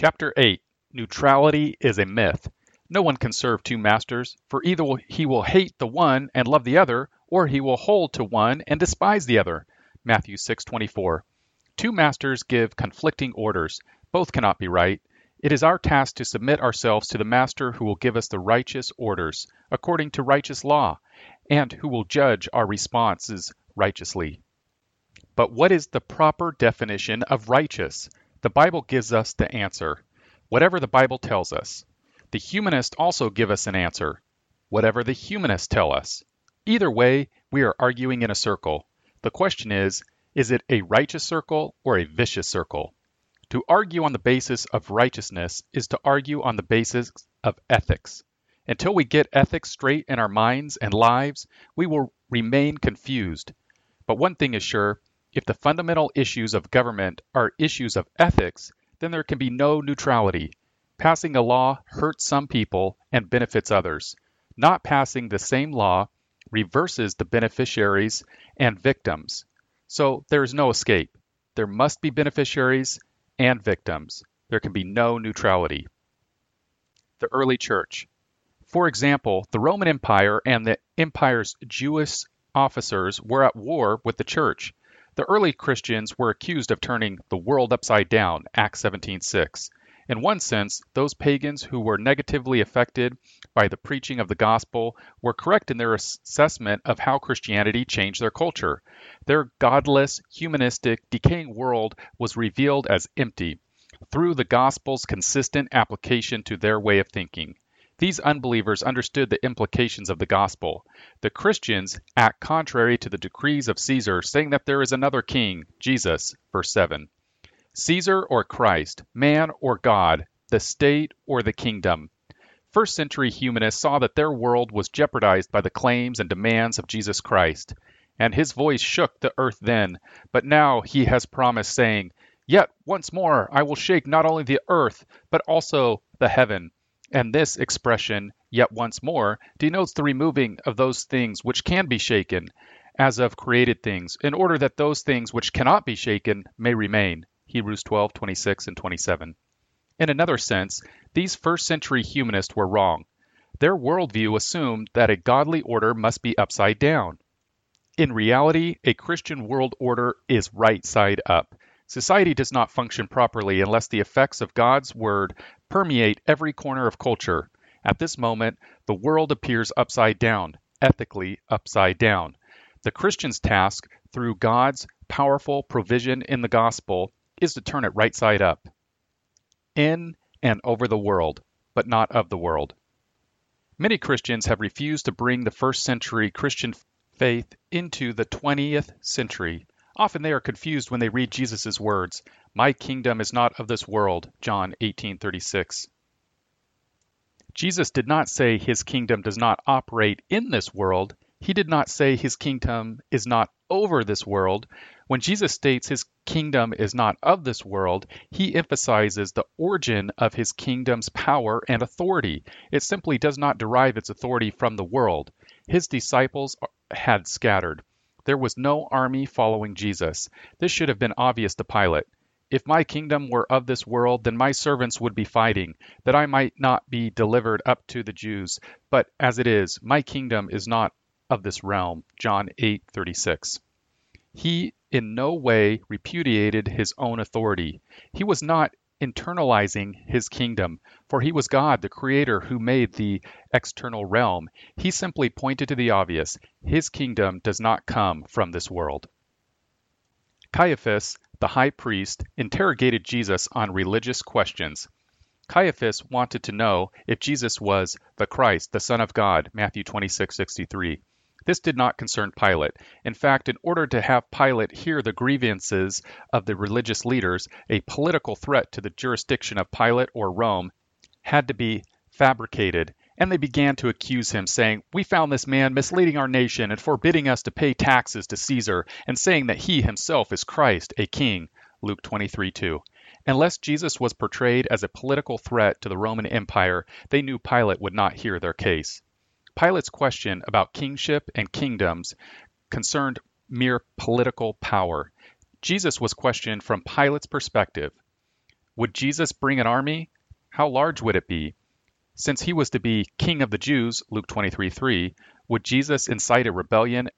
Chapter 8 Neutrality is a myth. No one can serve two masters, for either he will hate the one and love the other, or he will hold to one and despise the other. Matthew 6:24. Two masters give conflicting orders. Both cannot be right. It is our task to submit ourselves to the master who will give us the righteous orders, according to righteous law, and who will judge our responses righteously. But what is the proper definition of righteous? The Bible gives us the answer. Whatever the Bible tells us. The humanists also give us an answer. Whatever the humanists tell us. Either way, we are arguing in a circle. The question is, is it a righteous circle or a vicious circle? To argue on the basis of righteousness is to argue on the basis of ethics. Until we get ethics straight in our minds and lives, we will remain confused. But one thing is sure if the fundamental issues of government are issues of ethics, then there can be no neutrality. Passing a law hurts some people and benefits others. Not passing the same law reverses the beneficiaries and victims. So there is no escape. There must be beneficiaries and victims. There can be no neutrality. The early church. For example, the Roman Empire and the empire's Jewish officers were at war with the church. The early Christians were accused of turning the world upside down, Acts 17:6. In one sense, those pagans who were negatively affected by the preaching of the gospel were correct in their assessment of how Christianity changed their culture. Their godless, humanistic, decaying world was revealed as empty through the gospel's consistent application to their way of thinking. These unbelievers understood the implications of the gospel. The Christians act contrary to the decrees of Caesar, saying that there is another king, Jesus, verse 7. Caesar or Christ, man or God, the state or the kingdom. First century humanists saw that their world was jeopardized by the claims and demands of Jesus Christ. And his voice shook the earth then, but now he has promised, saying, Yet once more I will shake not only the earth, but also the heaven. And this expression, yet once more, denotes the removing of those things which can be shaken, as of created things, in order that those things which cannot be shaken may remain. Hebrews 12, 26 and 27. In another sense, these first century humanists were wrong. Their worldview assumed that a godly order must be upside down. In reality, a Christian world order is right side up. Society does not function properly unless the effects of God's word permeate every corner of culture. At this moment, the world appears upside down, ethically upside down. The Christian's task, through God's powerful provision in the gospel, is to turn it right side up. In and over the world, but not of the world. Many Christians have refused to bring the first century Christian faith into the 20th century. Often they are confused when they read Jesus' words, "My kingdom is not of this world," John 18:36. Jesus did not say his kingdom does not operate in this world. He did not say his kingdom is not over this world. When Jesus states his kingdom is not of this world, he emphasizes the origin of his kingdom's power and authority. It simply does not derive its authority from the world. His disciples had scattered. There was no army following Jesus. This should have been obvious to Pilate. If my kingdom were of this world, then my servants would be fighting, that I might not be delivered up to the Jews. But as it is, my kingdom is not of this realm. John 8:36. He in no way repudiated his own authority. He was not internalizing his kingdom, for he was God, the creator who made the external realm. He simply pointed to the obvious his kingdom does not come from this world. Caiaphas, the high priest, interrogated Jesus on religious questions. Caiaphas wanted to know if Jesus was the Christ, the Son of God, Matthew 26:63. This did not concern Pilate. In fact, in order to have Pilate hear the grievances of the religious leaders, a political threat to the jurisdiction of Pilate or Rome had to be fabricated, and they began to accuse him, saying, We found this man misleading our nation and forbidding us to pay taxes to Caesar, and saying that he himself is Christ, a king. Luke 23 2. Unless Jesus was portrayed as a political threat to the Roman Empire, they knew Pilate would not hear their case. Pilate's question about kingship and kingdoms concerned mere political power. Jesus was questioned from Pilate's perspective. Would Jesus bring an army? How large would it be? Since he was to be king of the Jews, Luke 23:3, would Jesus incite a rebellion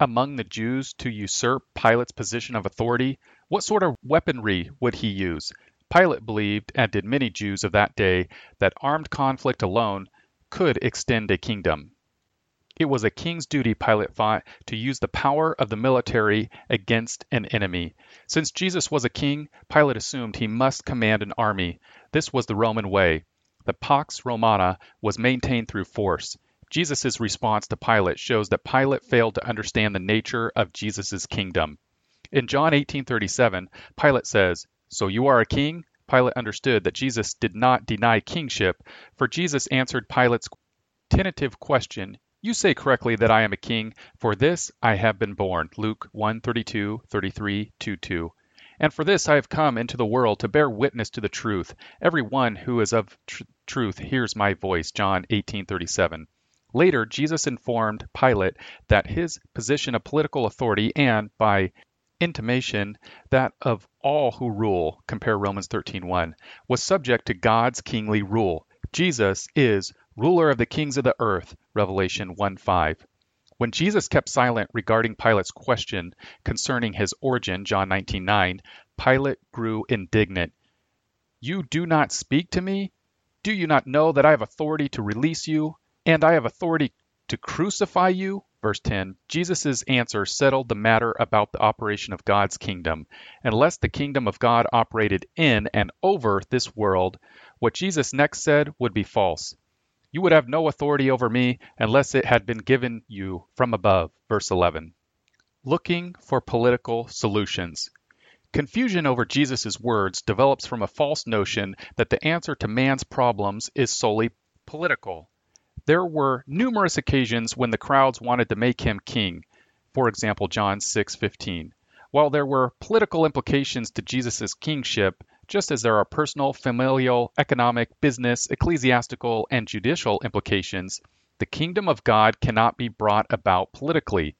among the Jews to usurp Pilate's position of authority? What sort of weaponry would he use? Pilate believed, and did many Jews of that day, that armed conflict alone could extend a kingdom. It was a king's duty, Pilate thought, to use the power of the military against an enemy. Since Jesus was a king, Pilate assumed he must command an army. This was the Roman way. The Pax Romana was maintained through force. Jesus' response to Pilate shows that Pilate failed to understand the nature of Jesus' kingdom. In John 18:37, Pilate says, "So you are a king?" Pilate understood that Jesus did not deny kingship, for Jesus answered Pilate's tentative question, you say correctly that I am a king, for this I have been born. Luke 1 32, 33, 2 2. And for this I have come into the world to bear witness to the truth. Every one who is of tr- truth hears my voice. John 18:37. Later, Jesus informed Pilate that his position of political authority and, by intimation, that of all who rule, compare Romans 13:1, was subject to God's kingly rule. Jesus is ruler of the kings of the earth, Revelation 1:5. When Jesus kept silent regarding Pilate's question concerning his origin, John 19:9, Pilate grew indignant. You do not speak to me? Do you not know that I have authority to release you and I have authority to crucify you? Verse 10 Jesus' answer settled the matter about the operation of God's kingdom. Unless the kingdom of God operated in and over this world, what Jesus next said would be false. You would have no authority over me unless it had been given you from above. Verse 11. Looking for political solutions. Confusion over Jesus' words develops from a false notion that the answer to man's problems is solely political. There were numerous occasions when the crowds wanted to make him king. For example, John 6:15. While there were political implications to Jesus' kingship, just as there are personal, familial, economic, business, ecclesiastical, and judicial implications, the kingdom of God cannot be brought about politically.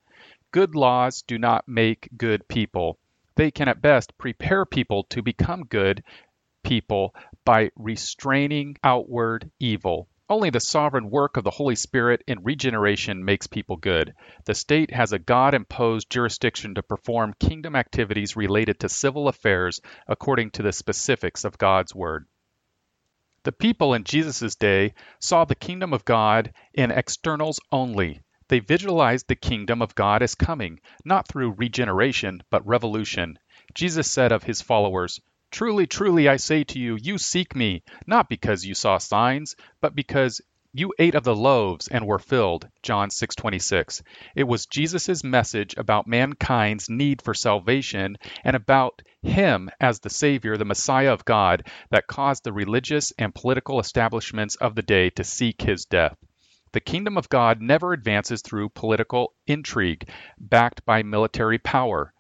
Good laws do not make good people. They can at best prepare people to become good people by restraining outward evil. Only the sovereign work of the Holy Spirit in regeneration makes people good. The state has a God imposed jurisdiction to perform kingdom activities related to civil affairs according to the specifics of God's Word. The people in Jesus' day saw the kingdom of God in externals only. They visualized the kingdom of God as coming, not through regeneration, but revolution. Jesus said of his followers, Truly, truly, I say to you, you seek me, not because you saw signs, but because you ate of the loaves and were filled. John 6:26. It was Jesus' message about mankind's need for salvation and about him as the savior, the Messiah of God, that caused the religious and political establishments of the day to seek his death. The kingdom of God never advances through political intrigue backed by military power.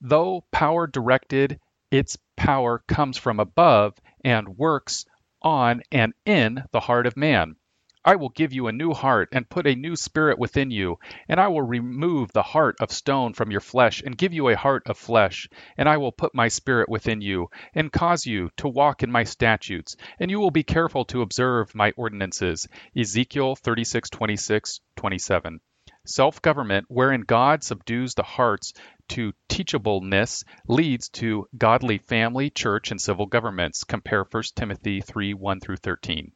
Though power directed its power comes from above and works on and in the heart of man. I will give you a new heart and put a new spirit within you, and I will remove the heart of stone from your flesh and give you a heart of flesh, and I will put my spirit within you and cause you to walk in my statutes, and you will be careful to observe my ordinances. Ezekiel 36:26, 27. Self government, wherein God subdues the hearts to teachableness, leads to godly family, church, and civil governments. Compare 1 Timothy 3 1 through 13.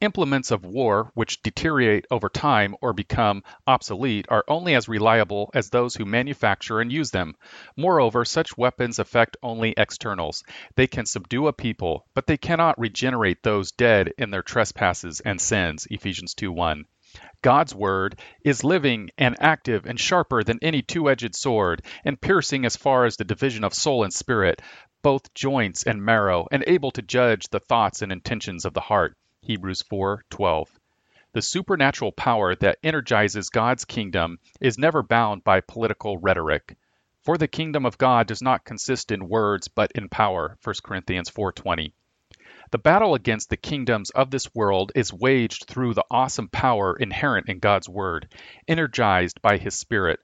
Implements of war which deteriorate over time or become obsolete are only as reliable as those who manufacture and use them. Moreover, such weapons affect only externals. They can subdue a people, but they cannot regenerate those dead in their trespasses and sins. Ephesians 2 1. God's word is living and active and sharper than any two edged sword, and piercing as far as the division of soul and spirit, both joints and marrow, and able to judge the thoughts and intentions of the heart. Hebrews 4:12. The supernatural power that energizes God's kingdom is never bound by political rhetoric. For the kingdom of God does not consist in words but in power. 1 Corinthians 4:20. The battle against the kingdoms of this world is waged through the awesome power inherent in God's Word, energized by His Spirit.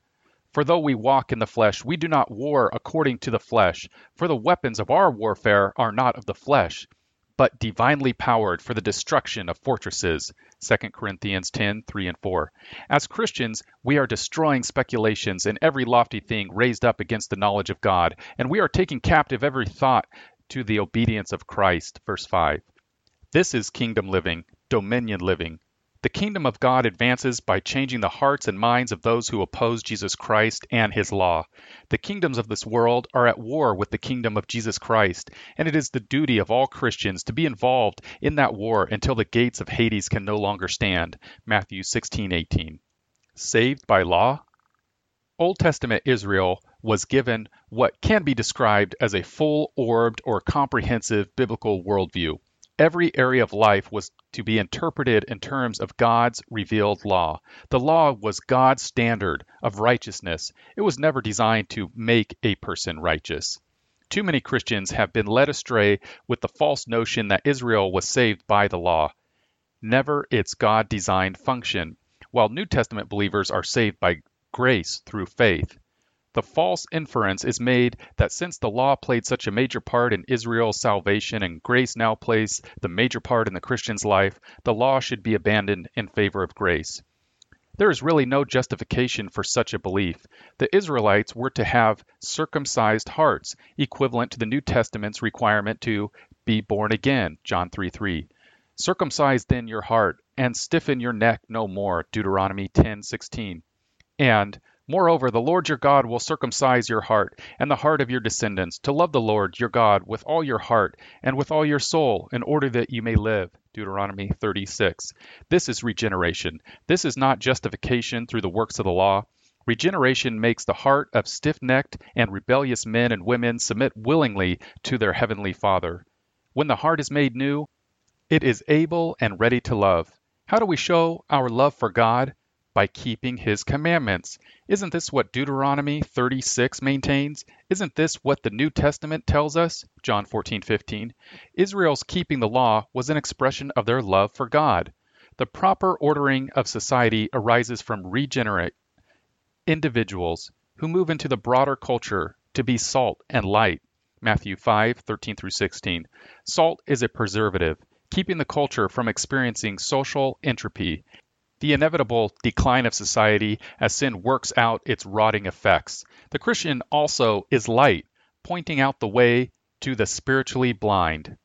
For though we walk in the flesh, we do not war according to the flesh. For the weapons of our warfare are not of the flesh, but divinely powered for the destruction of fortresses. 2 Corinthians 10 3 and 4. As Christians, we are destroying speculations and every lofty thing raised up against the knowledge of God, and we are taking captive every thought to the obedience of Christ. Verse 5. This is kingdom living, dominion living, the kingdom of God advances by changing the hearts and minds of those who oppose Jesus Christ and his law. The kingdoms of this world are at war with the kingdom of Jesus Christ, and it is the duty of all Christians to be involved in that war until the gates of Hades can no longer stand. Matthew 16:18. Saved by law? Old Testament Israel was given what can be described as a full-orbed or comprehensive biblical worldview. Every area of life was to be interpreted in terms of God's revealed law. The law was God's standard of righteousness. It was never designed to make a person righteous. Too many Christians have been led astray with the false notion that Israel was saved by the law, never its God designed function, while New Testament believers are saved by grace through faith. The false inference is made that since the law played such a major part in Israel's salvation and grace now plays the major part in the Christian's life, the law should be abandoned in favor of grace. There is really no justification for such a belief. The Israelites were to have circumcised hearts, equivalent to the New Testament's requirement to be born again, John 3 3. Circumcise then your heart, and stiffen your neck no more, Deuteronomy 10 16. And Moreover, the Lord your God will circumcise your heart and the heart of your descendants, to love the Lord your God with all your heart and with all your soul, in order that you may live. Deuteronomy 36. This is regeneration. This is not justification through the works of the law. Regeneration makes the heart of stiff necked and rebellious men and women submit willingly to their heavenly Father. When the heart is made new, it is able and ready to love. How do we show our love for God? By keeping his commandments. Isn't this what Deuteronomy 36 maintains? Isn't this what the New Testament tells us? John 14:15. Israel's keeping the law was an expression of their love for God. The proper ordering of society arises from regenerate individuals who move into the broader culture to be salt and light. Matthew 5:13 through 16. Salt is a preservative, keeping the culture from experiencing social entropy the inevitable decline of society as sin works out its rotting effects. The Christian also is light, pointing out the way to the spiritually blind.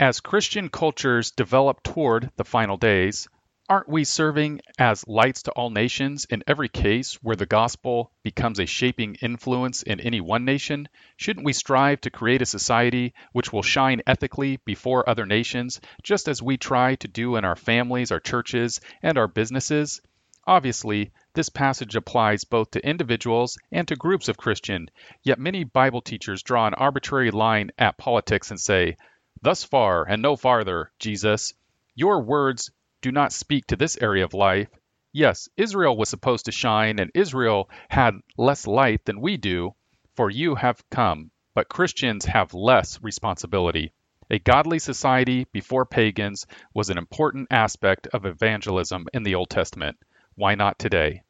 As Christian cultures develop toward the final days, Aren't we serving as lights to all nations in every case where the gospel becomes a shaping influence in any one nation? Shouldn't we strive to create a society which will shine ethically before other nations, just as we try to do in our families, our churches, and our businesses? Obviously, this passage applies both to individuals and to groups of Christian, yet many Bible teachers draw an arbitrary line at politics and say, Thus far and no farther, Jesus. Your words do not speak to this area of life. Yes, Israel was supposed to shine, and Israel had less light than we do, for you have come, but Christians have less responsibility. A godly society before pagans was an important aspect of evangelism in the Old Testament. Why not today?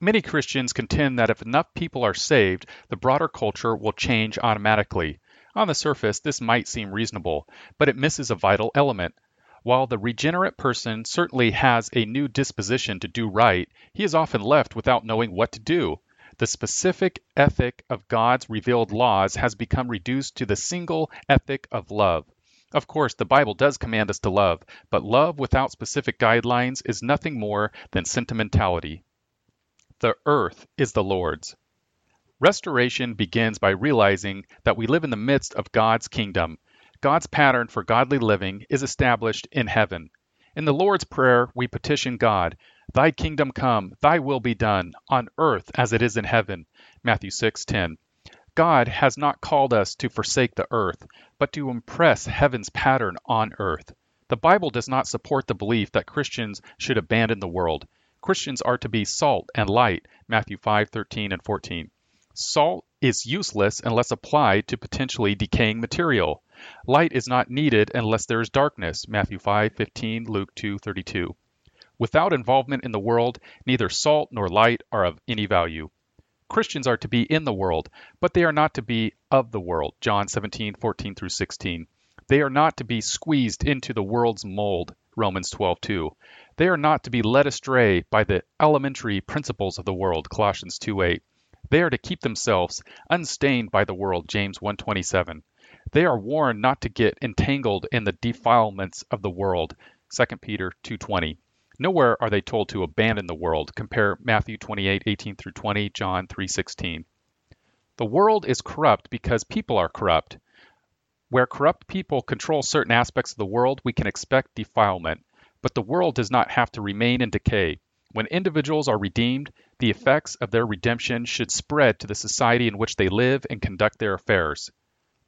Many Christians contend that if enough people are saved, the broader culture will change automatically. On the surface, this might seem reasonable, but it misses a vital element while the regenerate person certainly has a new disposition to do right, he is often left without knowing what to do. The specific ethic of God's revealed laws has become reduced to the single ethic of love. Of course, the Bible does command us to love, but love without specific guidelines is nothing more than sentimentality. The earth is the Lord's. Restoration begins by realizing that we live in the midst of God's kingdom God's pattern for godly living is established in heaven. In the Lord's Prayer, we petition God, Thy kingdom come, Thy will be done, on earth as it is in heaven. Matthew 6:10. God has not called us to forsake the earth, but to impress heaven's pattern on earth. The Bible does not support the belief that Christians should abandon the world. Christians are to be salt and light. Matthew 5:13 and 14. Salt is useless unless applied to potentially decaying material. Light is not needed unless there is darkness. Matthew 5:15, Luke 2:32. Without involvement in the world, neither salt nor light are of any value. Christians are to be in the world, but they are not to be of the world. John 17:14 through 16. They are not to be squeezed into the world's mold. Romans 12:2. They are not to be led astray by the elementary principles of the world. Colossians 2:8. They are to keep themselves unstained by the world. James 1:27. They are warned not to get entangled in the defilements of the world. 2 Peter 2:20. Nowhere are they told to abandon the world. Compare Matthew 28:18 through 20, John 3:16. The world is corrupt because people are corrupt. Where corrupt people control certain aspects of the world, we can expect defilement. But the world does not have to remain in decay. When individuals are redeemed, the effects of their redemption should spread to the society in which they live and conduct their affairs.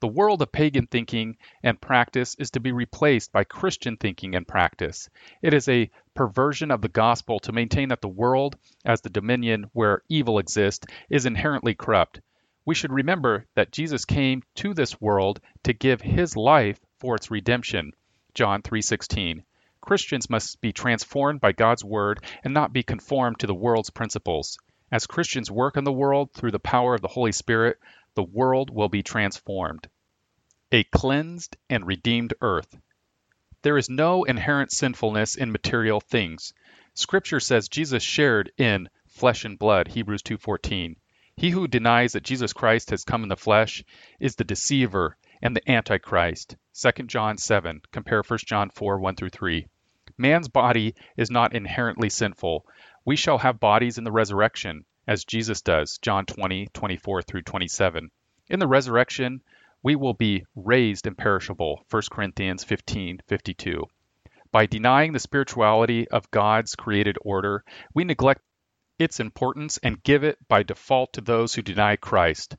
The world of pagan thinking and practice is to be replaced by Christian thinking and practice. It is a perversion of the gospel to maintain that the world, as the dominion where evil exists, is inherently corrupt. We should remember that Jesus came to this world to give his life for its redemption. John 3:16. Christians must be transformed by God's word and not be conformed to the world's principles. As Christians work in the world through the power of the Holy Spirit, the world will be transformed a cleansed and redeemed earth. There is no inherent sinfulness in material things. Scripture says Jesus shared in flesh and blood, Hebrews 2:14. He who denies that Jesus Christ has come in the flesh is the deceiver and the antichrist. 2 John 7, compare 1 John 4, 1 through 3. Man's body is not inherently sinful. We shall have bodies in the resurrection, as Jesus does, John 20, 24 through 27. In the resurrection, we will be raised imperishable 1 corinthians 15 52 by denying the spirituality of god's created order we neglect its importance and give it by default to those who deny christ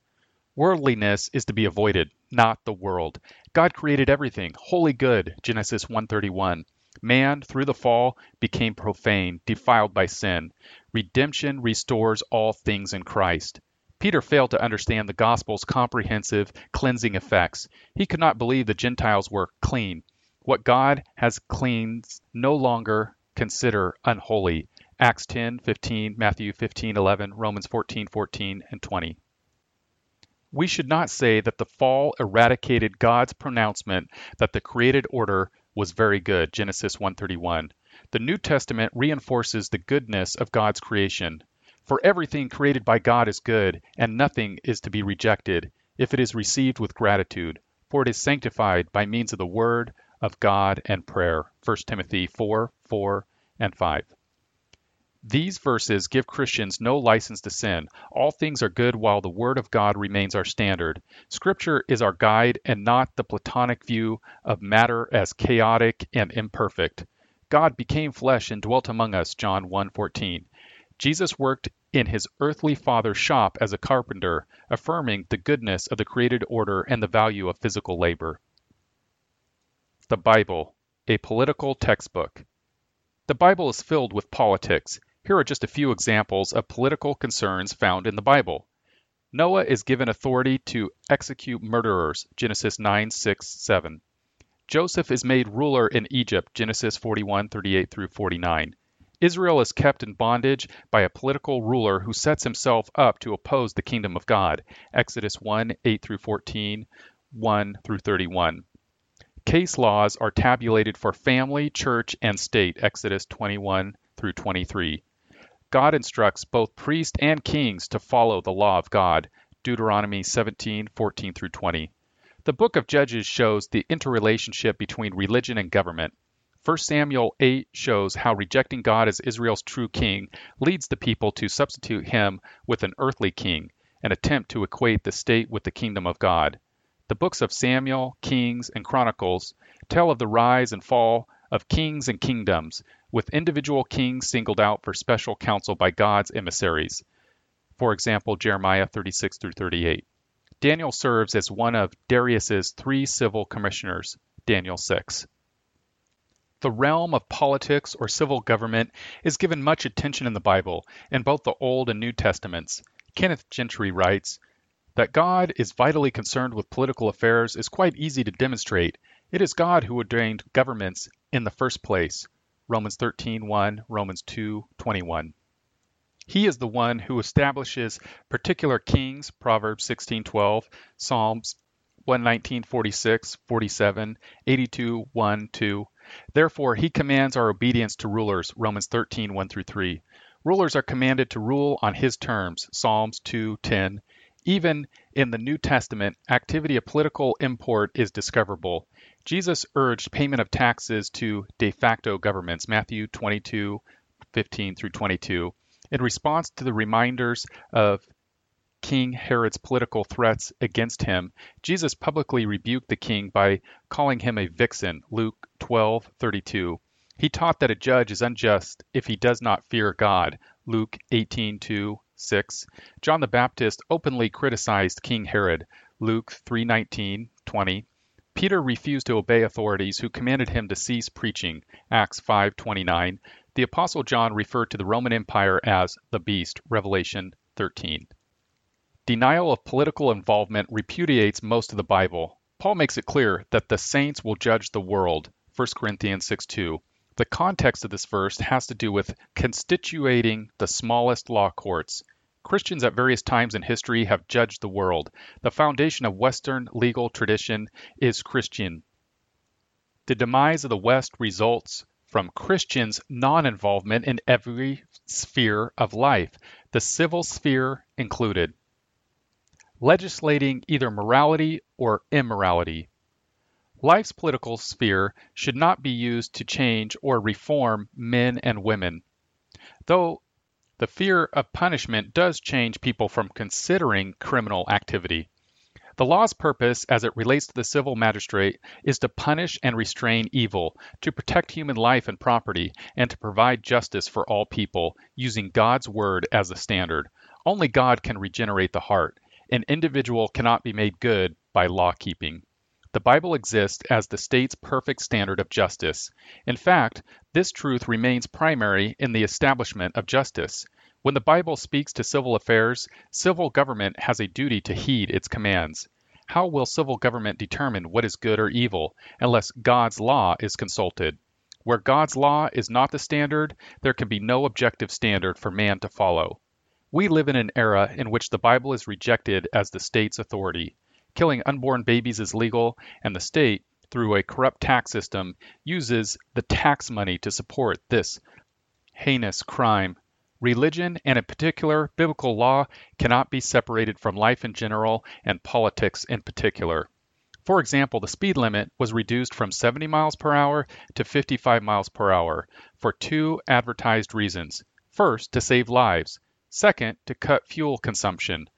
worldliness is to be avoided not the world god created everything wholly good genesis 1:31. man through the fall became profane defiled by sin redemption restores all things in christ Peter failed to understand the gospel's comprehensive cleansing effects. He could not believe the Gentiles were clean. What God has cleansed no longer consider unholy. Acts 10:15, Matthew 15:11, Romans 14:14 and 20. We should not say that the fall eradicated God's pronouncement that the created order was very good. Genesis 1:31. The New Testament reinforces the goodness of God's creation. For everything created by God is good, and nothing is to be rejected, if it is received with gratitude, for it is sanctified by means of the word of God and prayer. 1 Timothy 4 4 and 5. These verses give Christians no license to sin. All things are good while the Word of God remains our standard. Scripture is our guide and not the Platonic view of matter as chaotic and imperfect. God became flesh and dwelt among us, John 1:14. Jesus worked in his earthly father's shop as a carpenter, affirming the goodness of the created order and the value of physical labor. The Bible, a political textbook. The Bible is filled with politics. Here are just a few examples of political concerns found in the Bible. Noah is given authority to execute murderers, Genesis 9, 6, 7. Joseph is made ruler in Egypt, Genesis 41, 38 through 49. Israel is kept in bondage by a political ruler who sets himself up to oppose the kingdom of God. Exodus 1 8 through 14, 1 through 31. Case laws are tabulated for family, church, and state. Exodus 21 through 23. God instructs both priests and kings to follow the law of God. Deuteronomy 17 14 through 20. The book of Judges shows the interrelationship between religion and government. 1 Samuel 8 shows how rejecting God as Israel's true king leads the people to substitute him with an earthly king, an attempt to equate the state with the kingdom of God. The books of Samuel, Kings, and Chronicles tell of the rise and fall of kings and kingdoms, with individual kings singled out for special counsel by God's emissaries. For example, Jeremiah 36 through 38. Daniel serves as one of Darius's three civil commissioners, Daniel 6. The realm of politics or civil government is given much attention in the Bible, in both the Old and New Testaments. Kenneth Gentry writes, that God is vitally concerned with political affairs is quite easy to demonstrate. It is God who ordained governments in the first place. Romans 13:1, Romans 2:21. He is the one who establishes particular kings, Proverbs 16:12, Psalms 119, 46, 47, 82, 1, 2. Therefore, he commands our obedience to rulers, Romans 13, 1 through 3. Rulers are commanded to rule on his terms, Psalms 2, 10. Even in the New Testament, activity of political import is discoverable. Jesus urged payment of taxes to de facto governments, Matthew 22, 15 through 22. In response to the reminders of King Herod's political threats against him, Jesus publicly rebuked the king by calling him a vixen, Luke 12:32. He taught that a judge is unjust if he does not fear God, Luke 18:2, 6. John the Baptist openly criticized King Herod, Luke 3:19, 20. Peter refused to obey authorities who commanded him to cease preaching, Acts 5:29. The apostle John referred to the Roman Empire as the beast, Revelation 13. Denial of political involvement repudiates most of the Bible. Paul makes it clear that the saints will judge the world, 1 Corinthians 6:2. The context of this verse has to do with constituting the smallest law courts. Christians at various times in history have judged the world. The foundation of Western legal tradition is Christian. The demise of the West results from Christians' non involvement in every sphere of life, the civil sphere included legislating either morality or immorality. Life's political sphere should not be used to change or reform men and women. Though the fear of punishment does change people from considering criminal activity. The law's purpose, as it relates to the civil magistrate, is to punish and restrain evil, to protect human life and property, and to provide justice for all people, using God's word as the standard. Only God can regenerate the heart. An individual cannot be made good by law keeping. The Bible exists as the state's perfect standard of justice. In fact, this truth remains primary in the establishment of justice. When the Bible speaks to civil affairs, civil government has a duty to heed its commands. How will civil government determine what is good or evil unless God's law is consulted? Where God's law is not the standard, there can be no objective standard for man to follow. We live in an era in which the Bible is rejected as the state's authority. Killing unborn babies is legal, and the state, through a corrupt tax system, uses the tax money to support this heinous crime. Religion, and in particular biblical law, cannot be separated from life in general and politics in particular. For example, the speed limit was reduced from 70 miles per hour to 55 miles per hour for two advertised reasons. First, to save lives. Second, to cut fuel consumption.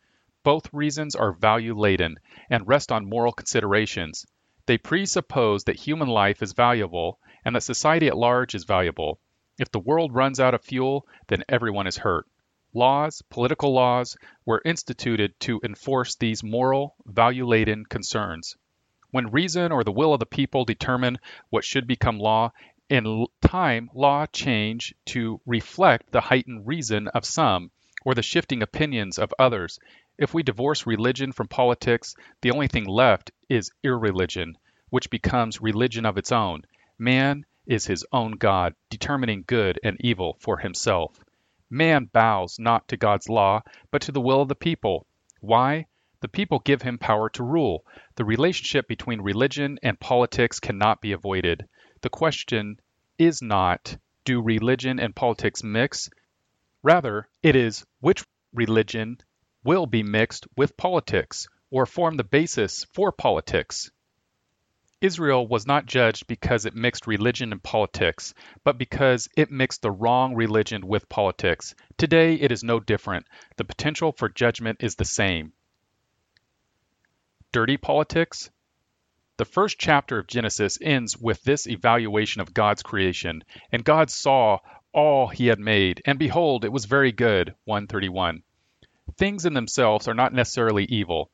Both reasons are value laden and rest on moral considerations. They presuppose that human life is valuable and that society at large is valuable. If the world runs out of fuel, then everyone is hurt. Laws, political laws, were instituted to enforce these moral, value laden concerns. When reason or the will of the people determine what should become law, in time law change to reflect the heightened reason of some or the shifting opinions of others. If we divorce religion from politics, the only thing left is irreligion, which becomes religion of its own. Man is his own God, determining good and evil for himself. Man bows not to God's law, but to the will of the people. Why? The people give him power to rule. The relationship between religion and politics cannot be avoided. The question is not do religion and politics mix, Rather, it is which religion will be mixed with politics or form the basis for politics. Israel was not judged because it mixed religion and politics, but because it mixed the wrong religion with politics. Today, it is no different. The potential for judgment is the same. Dirty politics? The first chapter of Genesis ends with this evaluation of God's creation. And God saw all he had made, and behold, it was very good. 131. Things in themselves are not necessarily evil.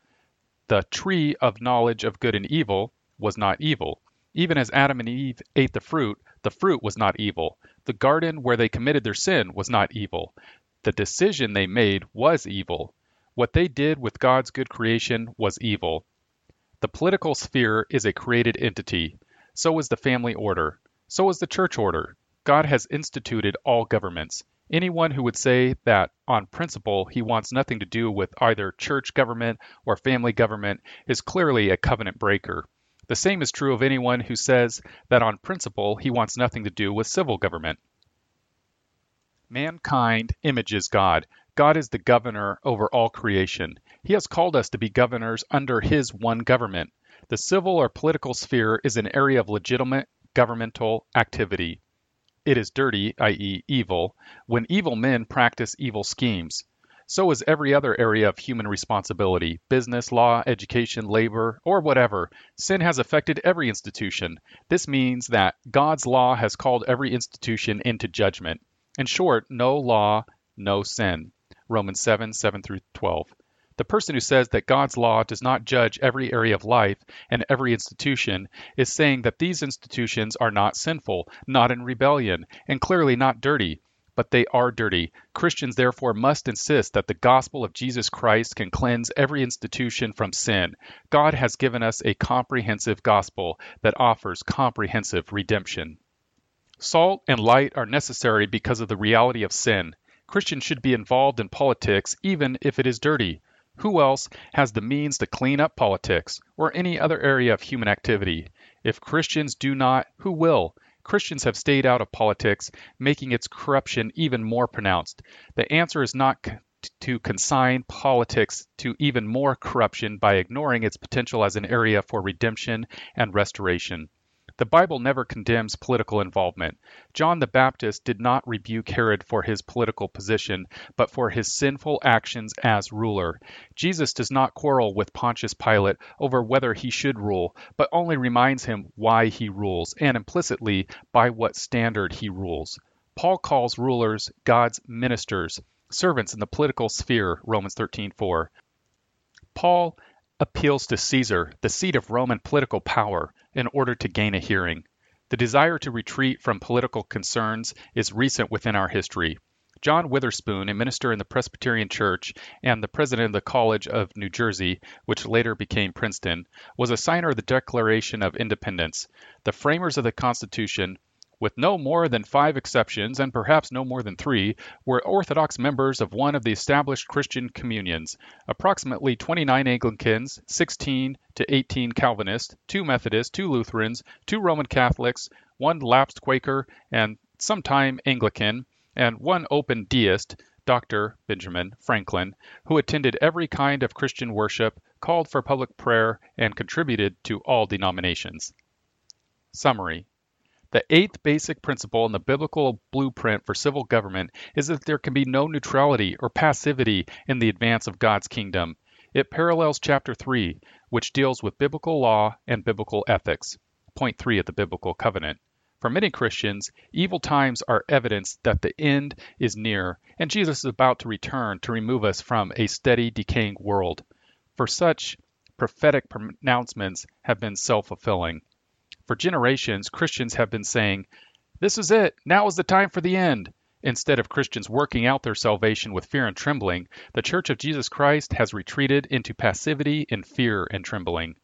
The tree of knowledge of good and evil was not evil. Even as Adam and Eve ate the fruit, the fruit was not evil. The garden where they committed their sin was not evil. The decision they made was evil. What they did with God's good creation was evil. The political sphere is a created entity. So is the family order. So is the church order. God has instituted all governments. Anyone who would say that, on principle, he wants nothing to do with either church government or family government is clearly a covenant breaker. The same is true of anyone who says that on principle he wants nothing to do with civil government. Mankind images God. God is the governor over all creation. He has called us to be governors under his one government. The civil or political sphere is an area of legitimate governmental activity. It is dirty, i.e., evil, when evil men practice evil schemes. So is every other area of human responsibility business, law, education, labor, or whatever. Sin has affected every institution. This means that God's law has called every institution into judgment. In short, no law, no sin. Romans 7 7 through 12. The person who says that God's law does not judge every area of life and every institution is saying that these institutions are not sinful, not in rebellion, and clearly not dirty. But they are dirty. Christians therefore must insist that the gospel of Jesus Christ can cleanse every institution from sin. God has given us a comprehensive gospel that offers comprehensive redemption. Salt and light are necessary because of the reality of sin. Christians should be involved in politics even if it is dirty. Who else has the means to clean up politics or any other area of human activity? If Christians do not, who will? Christians have stayed out of politics, making its corruption even more pronounced. The answer is not to consign politics to even more corruption by ignoring its potential as an area for redemption and restoration. The Bible never condemns political involvement. John the Baptist did not rebuke Herod for his political position, but for his sinful actions as ruler. Jesus does not quarrel with Pontius Pilate over whether he should rule, but only reminds him why he rules, and implicitly by what standard he rules. Paul calls rulers God's ministers, servants in the political sphere, Romans 13:4. Paul appeals to Caesar, the seat of Roman political power, in order to gain a hearing. The desire to retreat from political concerns is recent within our history. John Witherspoon, a minister in the Presbyterian Church and the president of the College of New Jersey, which later became Princeton, was a signer of the Declaration of Independence. The framers of the Constitution with no more than five exceptions, and perhaps no more than three, were Orthodox members of one of the established Christian communions. Approximately 29 Anglicans, 16 to 18 Calvinists, two Methodists, two Lutherans, two Roman Catholics, one lapsed Quaker and sometime Anglican, and one open deist, Dr. Benjamin Franklin, who attended every kind of Christian worship, called for public prayer, and contributed to all denominations. Summary the eighth basic principle in the biblical blueprint for civil government is that there can be no neutrality or passivity in the advance of God's kingdom. It parallels chapter 3, which deals with biblical law and biblical ethics, point 3 of the biblical covenant. For many Christians, evil times are evidence that the end is near and Jesus is about to return to remove us from a steady, decaying world. For such, prophetic pronouncements have been self fulfilling. For generations, Christians have been saying, This is it, now is the time for the end. Instead of Christians working out their salvation with fear and trembling, the Church of Jesus Christ has retreated into passivity in fear and trembling.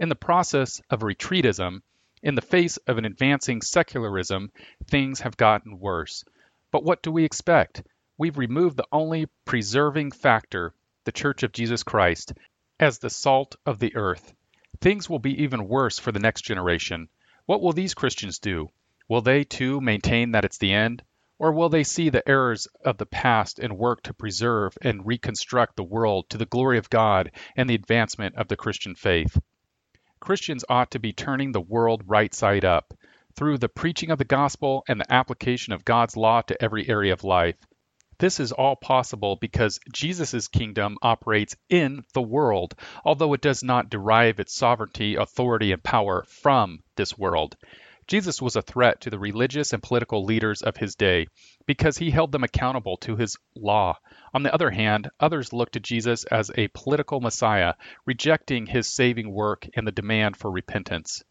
In the process of retreatism, in the face of an advancing secularism, things have gotten worse. But what do we expect? We've removed the only preserving factor, the Church of Jesus Christ, as the salt of the earth. Things will be even worse for the next generation. What will these Christians do? Will they, too, maintain that it's the end? Or will they see the errors of the past and work to preserve and reconstruct the world to the glory of God and the advancement of the Christian faith? Christians ought to be turning the world right side up through the preaching of the gospel and the application of God's law to every area of life. This is all possible because Jesus' kingdom operates in the world, although it does not derive its sovereignty, authority, and power from this world. Jesus was a threat to the religious and political leaders of his day because he held them accountable to his law. On the other hand, others looked to Jesus as a political Messiah, rejecting his saving work and the demand for repentance.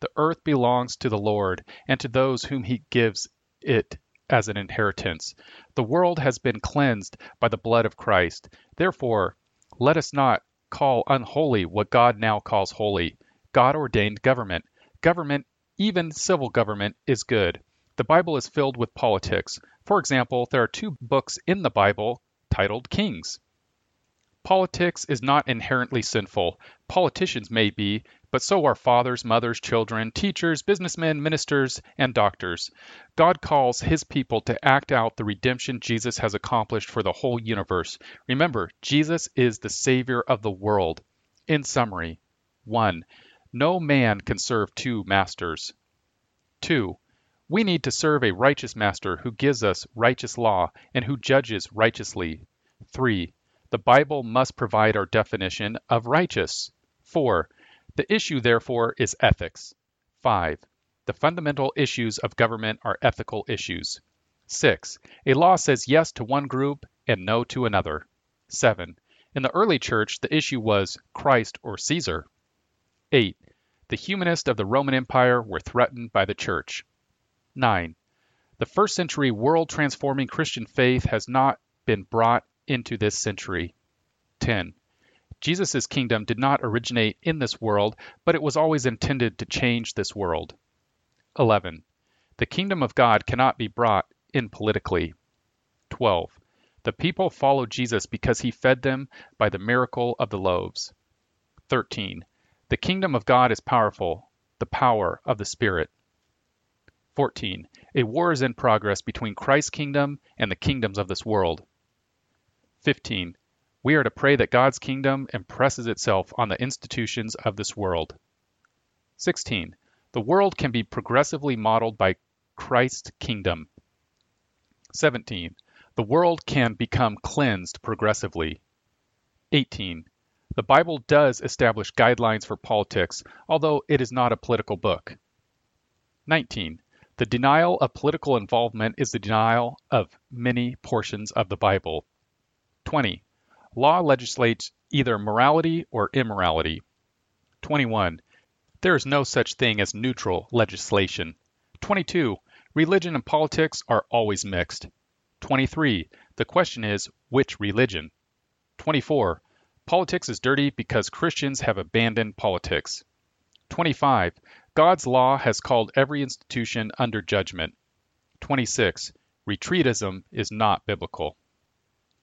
The earth belongs to the Lord and to those whom he gives it as an inheritance. The world has been cleansed by the blood of Christ. Therefore, let us not call unholy what God now calls holy God ordained government. Government, even civil government, is good. The Bible is filled with politics. For example, there are two books in the Bible titled Kings. Politics is not inherently sinful. Politicians may be, but so are fathers, mothers, children, teachers, businessmen, ministers, and doctors. God calls his people to act out the redemption Jesus has accomplished for the whole universe. Remember, Jesus is the Savior of the world. In summary, 1. No man can serve two masters. 2. We need to serve a righteous master who gives us righteous law and who judges righteously. 3. The Bible must provide our definition of righteous. 4. The issue, therefore, is ethics. 5. The fundamental issues of government are ethical issues. 6. A law says yes to one group and no to another. 7. In the early church, the issue was Christ or Caesar. 8. The humanists of the Roman Empire were threatened by the church. 9. The first century world transforming Christian faith has not been brought into this century. 10. Jesus' kingdom did not originate in this world, but it was always intended to change this world. 11. The kingdom of God cannot be brought in politically. 12. The people followed Jesus because he fed them by the miracle of the loaves. 13. The kingdom of God is powerful, the power of the Spirit. 14. A war is in progress between Christ's kingdom and the kingdoms of this world. 15. We are to pray that God's kingdom impresses itself on the institutions of this world. 16. The world can be progressively modeled by Christ's kingdom. 17. The world can become cleansed progressively. 18. The Bible does establish guidelines for politics, although it is not a political book. 19. The denial of political involvement is the denial of many portions of the Bible. 20. Law legislates either morality or immorality. 21. There is no such thing as neutral legislation. 22. Religion and politics are always mixed. 23. The question is, which religion? 24. Politics is dirty because Christians have abandoned politics. 25. God's law has called every institution under judgment. 26. Retreatism is not biblical.